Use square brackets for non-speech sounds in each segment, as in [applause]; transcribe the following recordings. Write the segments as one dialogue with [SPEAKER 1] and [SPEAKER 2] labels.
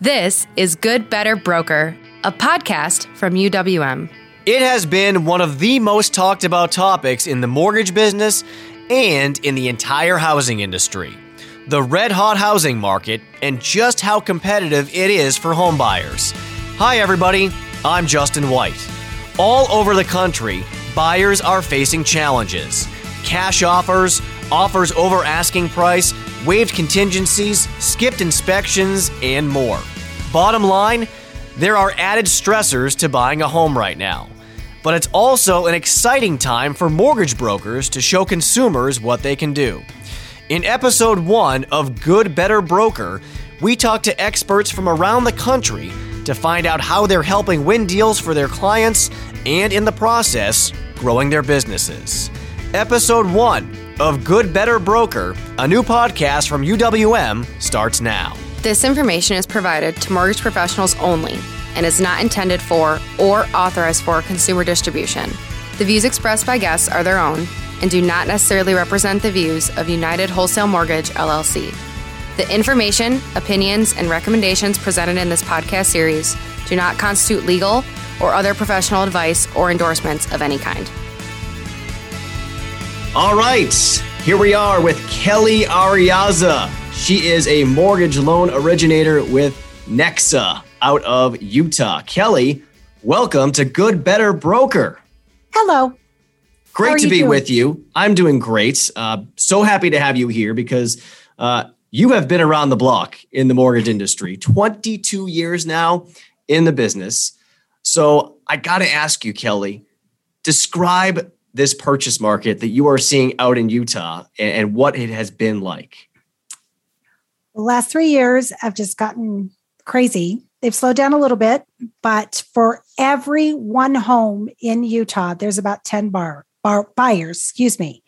[SPEAKER 1] This is Good Better Broker, a podcast from UWM.
[SPEAKER 2] It has been one of the most talked about topics in the mortgage business and in the entire housing industry. The red hot housing market and just how competitive it is for homebuyers. Hi, everybody. I'm Justin White. All over the country, buyers are facing challenges cash offers, offers over asking price, waived contingencies, skipped inspections, and more. Bottom line, there are added stressors to buying a home right now. But it's also an exciting time for mortgage brokers to show consumers what they can do. In episode one of Good Better Broker, we talk to experts from around the country to find out how they're helping win deals for their clients and, in the process, growing their businesses. Episode 1 of Good Better Broker, a new podcast from UWM, starts now.
[SPEAKER 1] This information is provided to mortgage professionals only and is not intended for or authorized for consumer distribution. The views expressed by guests are their own and do not necessarily represent the views of United Wholesale Mortgage, LLC. The information, opinions, and recommendations presented in this podcast series do not constitute legal or other professional advice or endorsements of any kind.
[SPEAKER 2] All right, here we are with Kelly Ariaza. She is a mortgage loan originator with Nexa out of Utah. Kelly, welcome to Good Better Broker.
[SPEAKER 3] Hello.
[SPEAKER 2] Great to be doing? with you. I'm doing great. Uh, so happy to have you here because uh, you have been around the block in the mortgage industry, 22 years now in the business. So I got to ask you, Kelly, describe this purchase market that you are seeing out in Utah and, what it has been like?
[SPEAKER 3] The last three years have just gotten crazy. They've slowed down a little bit, but for every one home in Utah, there's about 10 bar, bar buyers, excuse me.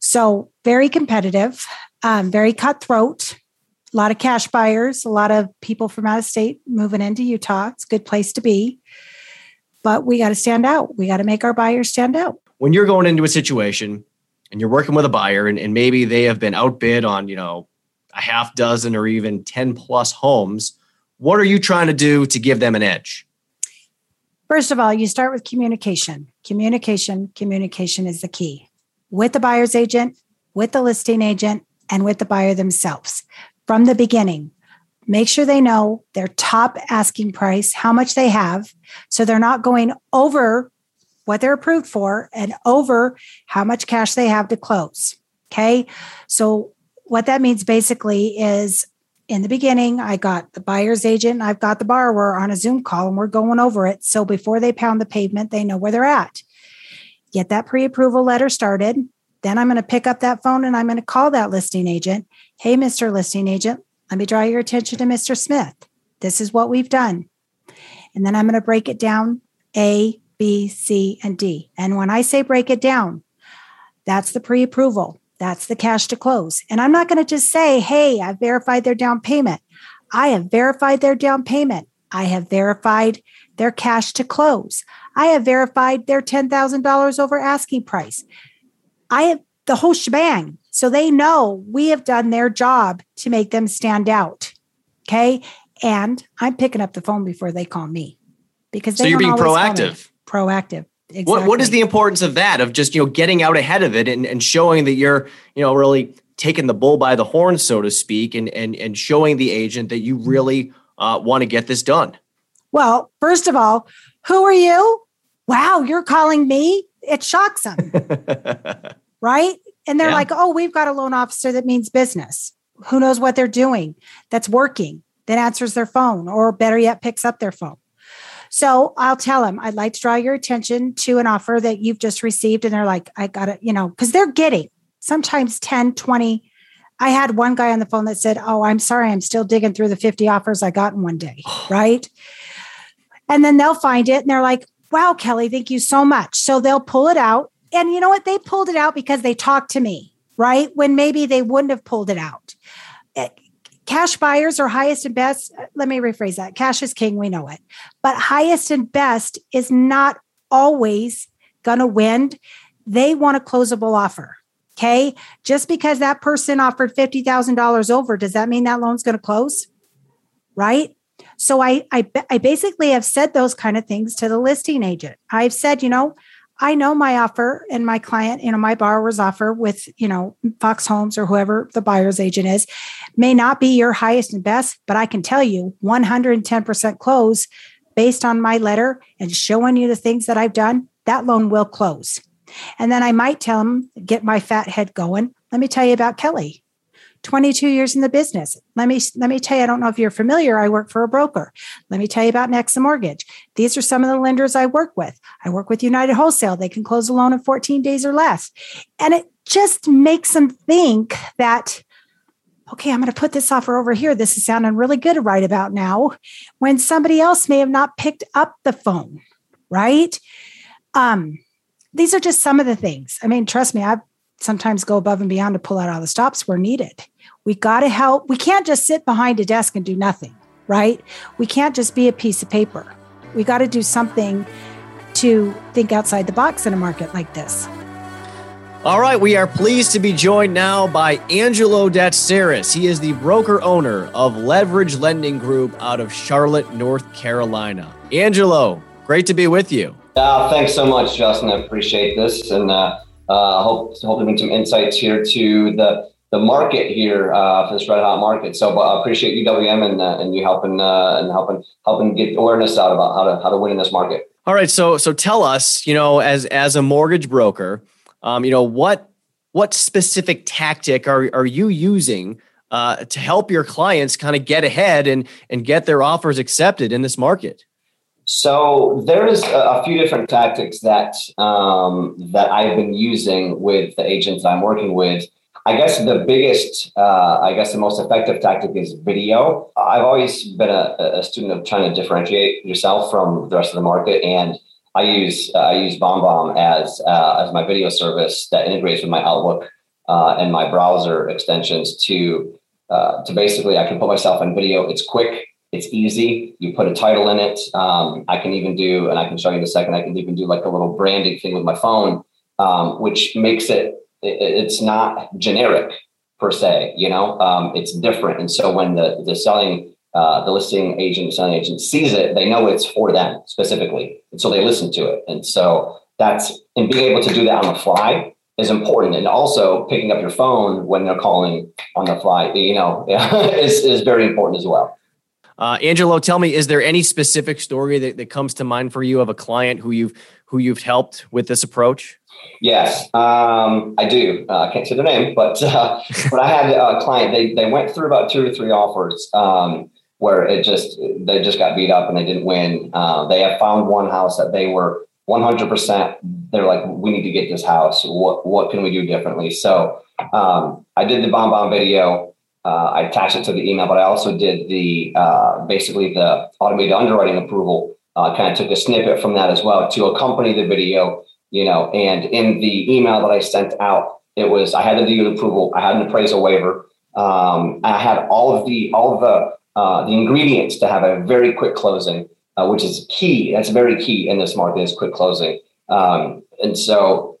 [SPEAKER 3] So very competitive, um, very cutthroat. A lot of cash buyers, a lot of people from out of state moving into Utah. It's a good place to be. But we got to stand out. We got to make our buyers stand out
[SPEAKER 2] when you're going into a situation and you're working with a buyer and, and maybe they have been outbid on, you know, a half dozen or even 10 plus homes, what are you trying to do to give them an edge?
[SPEAKER 3] First of all, you start with communication. Communication, communication is the key with the buyer's agent, with the listing agent, and with the buyer themselves from the beginning. Make sure they know their top asking price, how much they have, so they're not going over what they're approved for and over how much cash they have to close. Okay. So, what that means basically is in the beginning, I got the buyer's agent, I've got the borrower on a Zoom call, and we're going over it. So, before they pound the pavement, they know where they're at. Get that pre approval letter started. Then I'm going to pick up that phone and I'm going to call that listing agent. Hey, Mr. Listing Agent, let me draw your attention to Mr. Smith. This is what we've done. And then I'm going to break it down A, B, C, and D. And when I say break it down, that's the pre approval, that's the cash to close. And I'm not going to just say, hey, I've verified their down payment. I have verified their down payment. I have verified their cash to close. I have verified their $10,000 over asking price. I have the whole shebang. So they know we have done their job to make them stand out. Okay. And I'm picking up the phone before they call me because
[SPEAKER 2] so you're being proactive
[SPEAKER 3] proactive.
[SPEAKER 2] Exactly. What what is the importance of that of just you know getting out ahead of it and, and showing that you're you know really taking the bull by the horn so to speak and and and showing the agent that you really uh, want to get this done.
[SPEAKER 3] Well, first of all, who are you? Wow, you're calling me. It shocks them, [laughs] right? And they're yeah. like, "Oh, we've got a loan officer that means business. Who knows what they're doing? That's working. That answers their phone, or better yet, picks up their phone." So I'll tell them, I'd like to draw your attention to an offer that you've just received. And they're like, I got it, you know, because they're getting sometimes 10, 20. I had one guy on the phone that said, Oh, I'm sorry, I'm still digging through the 50 offers I got in one day. [sighs] right. And then they'll find it and they're like, Wow, Kelly, thank you so much. So they'll pull it out. And you know what? They pulled it out because they talked to me, right? When maybe they wouldn't have pulled it out cash buyers are highest and best. Uh, let me rephrase that. Cash is king, we know it. But highest and best is not always going to win. They want a closable offer. Okay. Just because that person offered $50,000 over, does that mean that loan's going to close? Right. So I, I, I basically have said those kind of things to the listing agent. I've said, you know, I know my offer and my client, you know, my borrower's offer with, you know, Fox Homes or whoever the buyer's agent is may not be your highest and best, but I can tell you 110% close based on my letter and showing you the things that I've done, that loan will close. And then I might tell them, get my fat head going. Let me tell you about Kelly. 22 years in the business. Let me let me tell you, I don't know if you're familiar, I work for a broker. Let me tell you about Nexa Mortgage. These are some of the lenders I work with. I work with United Wholesale. They can close a loan in 14 days or less. And it just makes them think that okay, I'm going to put this offer over here. This is sounding really good right about now when somebody else may have not picked up the phone, right? Um, these are just some of the things. I mean, trust me, I've sometimes go above and beyond to pull out all the stops where needed. We got to help. We can't just sit behind a desk and do nothing, right? We can't just be a piece of paper. We got to do something to think outside the box in a market like this.
[SPEAKER 2] All right, we are pleased to be joined now by Angelo Datseris. He is the broker owner of Leverage Lending Group out of Charlotte, North Carolina. Angelo, great to be with you.
[SPEAKER 4] Uh, thanks so much, Justin. I appreciate this. And uh, uh, hope to bring some insights here to the the market here uh, for this red hot market. So, but I appreciate UWM and uh, and you helping uh, and helping helping get awareness out about how to how to win in this market.
[SPEAKER 2] All right, so so tell us, you know, as as a mortgage broker, um, you know what what specific tactic are are you using uh, to help your clients kind of get ahead and and get their offers accepted in this market?
[SPEAKER 4] So there is a, few different tactics that um, that I've been using with the agents I'm working with. I guess the biggest, uh, I guess the most effective tactic is video. I've always been a, a, student of trying to differentiate yourself from the rest of the market, and I use uh, I use BombBomb as uh, as my video service that integrates with my Outlook uh, and my browser extensions to uh, to basically I can put myself in video. It's quick it's easy. You put a title in it. Um, I can even do, and I can show you in a second. I can even do like a little branding thing with my phone, um, which makes it, it, It's not generic per se. You know, um, it's different. And so when the the selling, uh, the listing agent, selling agent sees it, they know it's for them specifically, and so they listen to it. And so that's and being able to do that on the fly is important. And also picking up your phone when they're calling on the fly, you know, [laughs] is is very important as well.
[SPEAKER 2] Uh, Angelo, tell me, is there any specific story that, that comes to mind for you of a client who you've who you've helped with this approach?
[SPEAKER 4] Yes, um, I do. Uh, I can't say their name, but uh, [laughs] but I had a client. They they went through about two or three offers um, where it just they just got beat up and they didn't win. Uh, they have found one house that they were 100. percent They're like, we need to get this house. What what can we do differently? So um, I did the BombBomb video uh, I attached it to the email, but I also did the uh, basically the automated underwriting approval. Uh, kind of took a snippet from that as well to accompany the video. You know, and in the email that I sent out, it was I had the deal approval, I had an appraisal waiver, um, I had all of the all of the uh, the ingredients to have a very quick closing, uh, which is key. That's very key in this market is quick closing. Um, and so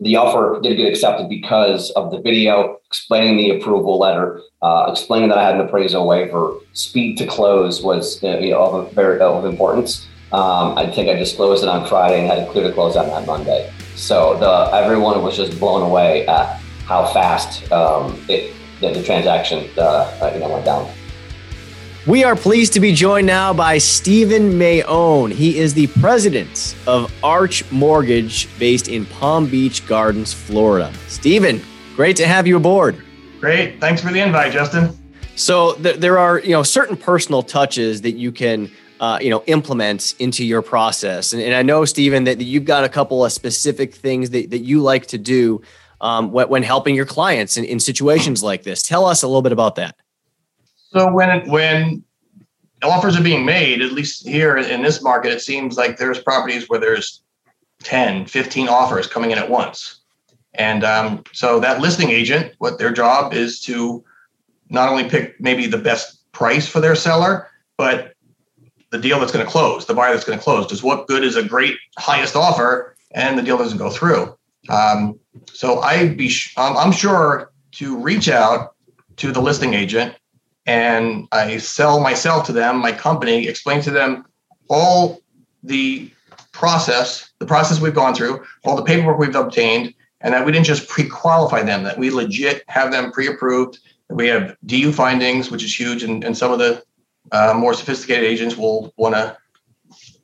[SPEAKER 4] the offer did get accepted because of the video explaining the approval letter, uh, explaining that I had an appraisal waiver. Speed to close was uh, you know, of very of importance. Um, I think I disclosed it on Friday and had it clear to close on that Monday. So the everyone was just blown away at how fast um, it, the, the transaction uh, you know went down.
[SPEAKER 2] We are pleased to be joined now by Stephen Mayone. He is the president of Arch Mortgage based in Palm Beach Gardens, Florida. Stephen, great to have you aboard.
[SPEAKER 5] Great. Thanks for the invite, Justin.
[SPEAKER 2] So th- there are, you know, certain personal touches that you can uh, you know implement into your process and, and i know stephen that, that, you've got a couple of specific things that, that you like to do um, when, when, helping your clients in, in situations like this tell us a little bit about that
[SPEAKER 5] so when when offers are being made, at least here in this market, it seems like there's properties where there's 10, 15 offers coming in at once. And um, so that listing agent, what their job is to not only pick maybe the best price for their seller, but the deal that's going to close, the buyer that's going to close. Does what good is a great highest offer and the deal doesn't go through? Um, so I'd be, I'm sure to reach out to the listing agent and I sell myself to them, my company, explain to them all the process, the process we've gone through, all the paperwork we've obtained, and that we didn't just pre-qualify them, that we legit have them pre-approved. We have DU findings, which is huge, and, and some of the uh, more sophisticated agents will want to,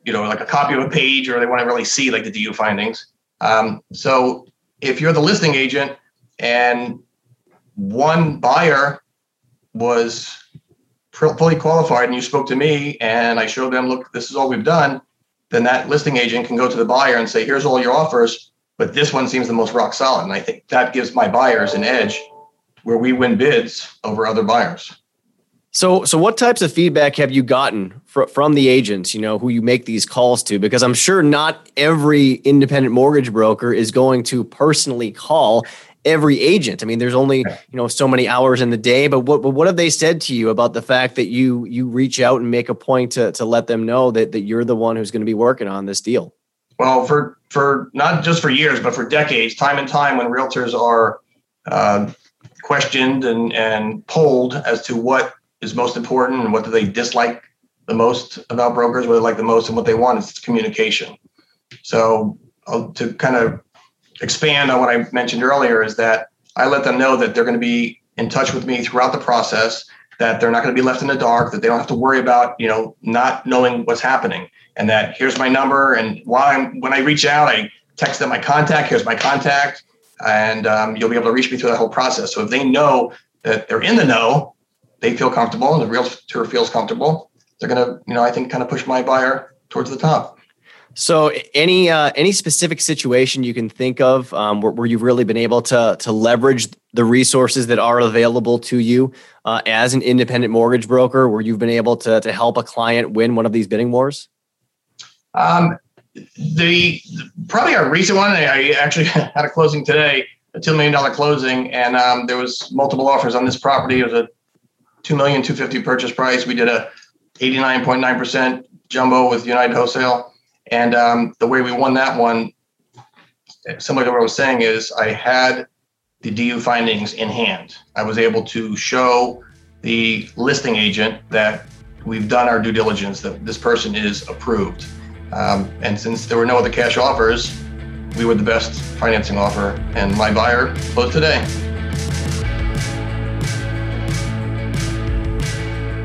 [SPEAKER 5] you know, like a copy of a page, or they want to really see like the DU findings. Um, so if you're the listing agent and one buyer was fully qualified and you spoke to me and I showed them, look, this is all we've done, then that listing agent can go to the buyer and say, here's all your offers, but this one seems the most rock solid. And I think that gives my buyers an edge where we win bids over other buyers.
[SPEAKER 2] So, so what types of feedback have you gotten fr- from the agents, you know, who you make these calls to? Because I'm sure not every independent mortgage broker is going to personally call every agent. I mean, there's only you know so many hours in the day. But what what have they said to you about the fact that you you reach out and make a point to to let them know that that you're the one who's going to be working on this deal?
[SPEAKER 5] Well, for for not just for years, but for decades, time and time, when realtors are uh, questioned and and polled as to what is most important and what do they dislike the most about brokers, what they like the most, and what they want is communication. So uh, to kind of expand on what I mentioned earlier is that I let them know that they're going to be in touch with me throughout the process, that they're not going to be left in the dark, that they don't have to worry about, you know, not knowing what's happening. And that here's my number. And while I'm, when I reach out, I text them my contact, here's my contact, and um, you'll be able to reach me through that whole process. So if they know that they're in the know, they feel comfortable and the realtor feels comfortable, they're going to, you know, I think kind of push my buyer towards the top.
[SPEAKER 2] So, any uh, any specific situation you can think of um, where, where, you've really been able to to leverage the resources that are available to you uh, as an independent mortgage broker, where you've been able to to help a client win one of these bidding wars?
[SPEAKER 5] Um, the probably a recent one. I actually [laughs] had a closing today, a two million dollar closing, and um, there was multiple offers on this property. It was a two million two fifty purchase price. We did a eighty nine point nine percent jumbo with United Wholesale and um, the way we won that one, similar to what I was saying, is I had the DU findings in hand. I was able to show the listing agent that we've done our due diligence, that this person is approved. Um, and since there were no other cash offers, we were the best financing offer, and my buyer closed today.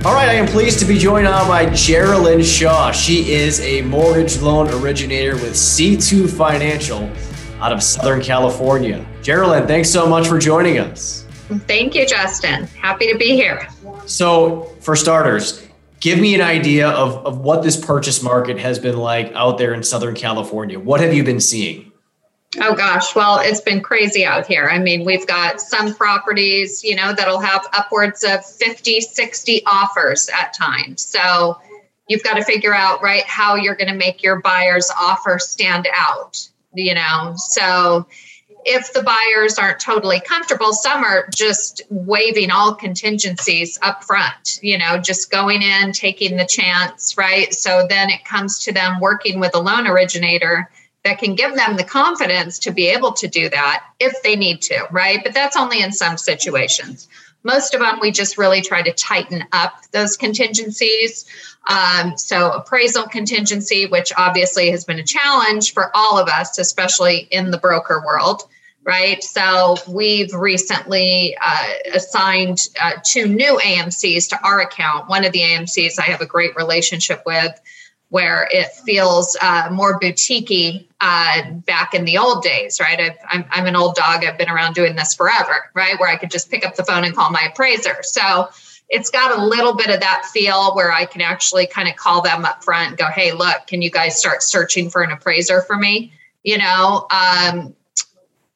[SPEAKER 2] All right, I am pleased to be joined now by Geraldine Shaw. She is a mortgage loan originator with C2 Financial out of Southern California. Geraldine, thanks so much for joining us.
[SPEAKER 6] Thank you, Justin. Happy to be here.
[SPEAKER 2] So, for starters, give me an idea of, of what this purchase market has been like out there in Southern California. What have you been seeing?
[SPEAKER 6] Oh gosh, well, it's been crazy out here. I mean, we've got some properties, you know, that'll have upwards of 50, 60 offers at times. So you've got to figure out, right, how you're going to make your buyer's offer stand out, you know. So if the buyers aren't totally comfortable, some are just waiving all contingencies up front, you know, just going in, taking the chance, right? So then it comes to them working with a loan originator that can give them the confidence to be able to do that if they need to, right? But that's only in some situations. Most of them, we just really try to tighten up those contingencies. Um, so, appraisal contingency, which obviously has been a challenge for all of us, especially in the broker world, right? So, we've recently uh, assigned uh, two new AMCs to our account. One of the AMCs I have a great relationship with where it feels uh, more boutiquey uh, back in the old days, right? i am I'm, I'm an old dog. I've been around doing this forever, right? Where I could just pick up the phone and call my appraiser. So it's got a little bit of that feel where I can actually kind of call them up front and go, hey, look, can you guys start searching for an appraiser for me? You know, um,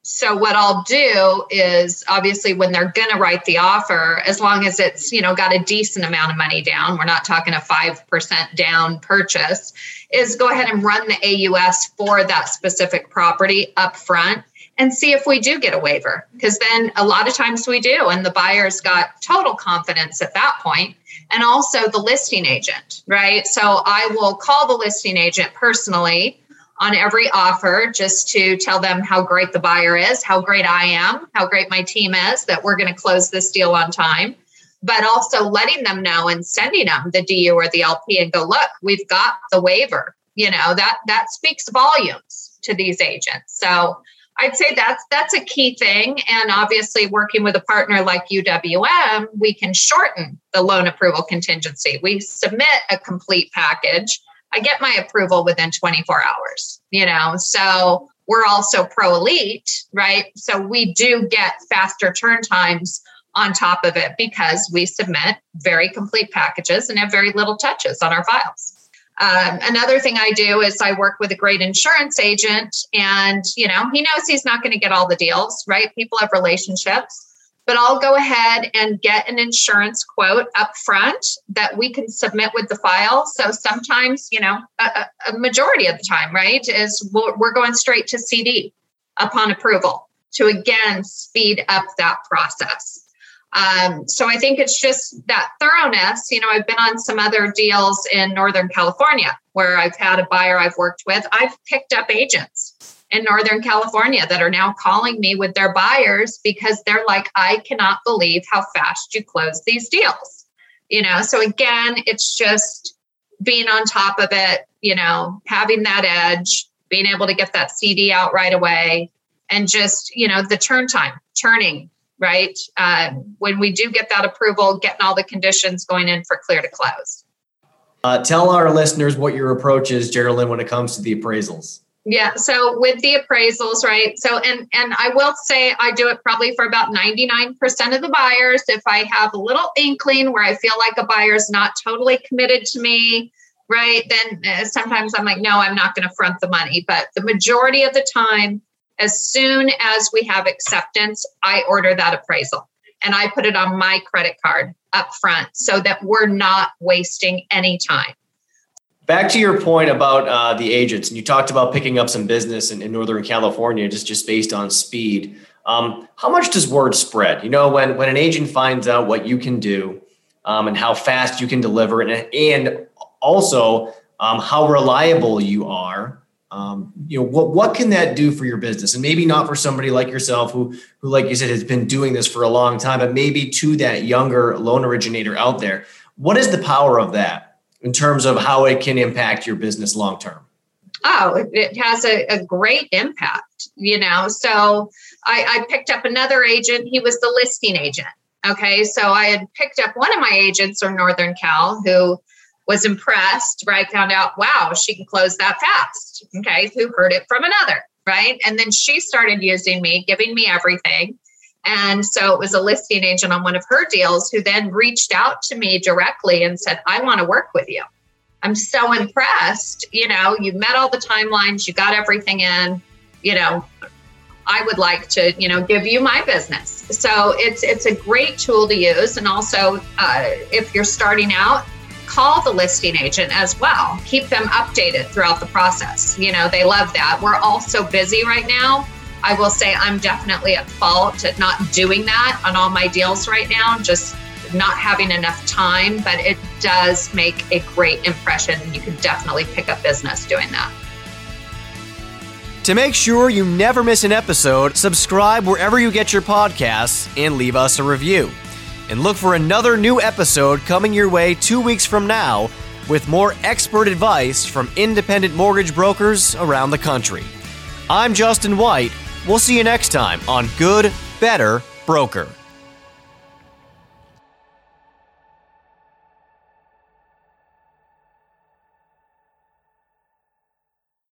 [SPEAKER 6] so what I'll do is obviously when they're going to write the offer, as long as it's, you know, got a decent amount of money down, we're not talking a 5% down purchase, is go ahead and run the AUS for that specific property up front and see if we do get a waiver. Because then a lot of times we do, and the buyer's got total confidence at that point, and also the listing agent, right? So I will call the listing agent personally on every offer just to tell them how great the buyer is, how great I am, how great my team is, that we're going to close this deal on time. but also letting them know and sending them the DU or the LP and go, look, we've got the waiver. You know, that that speaks volumes to these agents. So I'd say that's that's a key thing. And obviously working with a partner like UWM, we can shorten the loan approval contingency. We submit a complete package. I get my approval within 24 hours, you know. So we're also pro elite, right? So we do get faster turn times on top of it because we submit very complete packages and have very little touches on our files. Um, another thing I do is I work with a great insurance agent, and you know he knows he's not going to get all the deals, right? People have relationships, but I'll go ahead and get an insurance quote up front that we can submit with the file. So sometimes, you know, a, a majority of the time, right, is we're going straight to CD upon approval to again speed up that process. Um, so I think it's just that thoroughness. You know, I've been on some other deals in Northern California where I've had a buyer I've worked with. I've picked up agents in Northern California that are now calling me with their buyers because they're like, I cannot believe how fast you close these deals. You know, so again, it's just being on top of it, you know, having that edge, being able to get that CD out right away, and just, you know, the turn time, turning right? Um, when we do get that approval, getting all the conditions going in for clear to close.
[SPEAKER 2] Uh, tell our listeners what your approach is, Geraldine, when it comes to the appraisals.
[SPEAKER 6] Yeah, so with the appraisals, right? So and and I will say I do it probably for about 99% of the buyers. If I have a little inkling where I feel like a buyer's not totally committed to me, right? Then uh, sometimes I'm like, no, I'm not going to front the money. But the majority of the time, as soon as we have acceptance, I order that appraisal and I put it on my credit card up front so that we're not wasting any time.
[SPEAKER 2] Back to your point about uh, the agents, and you talked about picking up some business in, in Northern California just, just based on speed. Um, how much does word spread? You know, when, when an agent finds out what you can do um, and how fast you can deliver, and, and also um, how reliable you are, um, you know what what can that do for your business and maybe not for somebody like yourself who who like you said has been doing this for a long time but maybe to that younger loan originator out there what is the power of that in terms of how it can impact your business long term
[SPEAKER 6] oh it has a, a, great impact you know so I, I picked up another agent he was the listing agent okay so i had picked up one of my agents from northern cal who was impressed, right? Found out, wow, she can close that fast. Okay. Who heard it from another, right? And then she started using me, giving me everything. And so it was a listing agent on one of her deals who then reached out to me directly and said, I want to work with you. I'm so impressed. You know, you met all the timelines, you got everything in, you know, I would like to, you know, give you my business. So it's it's a great tool to use, and also uh, if you're starting out, call the listing agent as well. Keep them updated throughout the process. You know, they love that. We're all so busy right now. I will say I'm definitely at fault at not doing that on all my deals right now, just not having enough time, but it does make a great impression. You can definitely pick up business doing that.
[SPEAKER 2] To make sure you never miss an episode, subscribe wherever you get your podcasts and leave us a review and look for another new episode coming your way two weeks from now with more expert advice from independent mortgage brokers around the country. I'm Justin White. We'll see you next time on Good, Better Broker.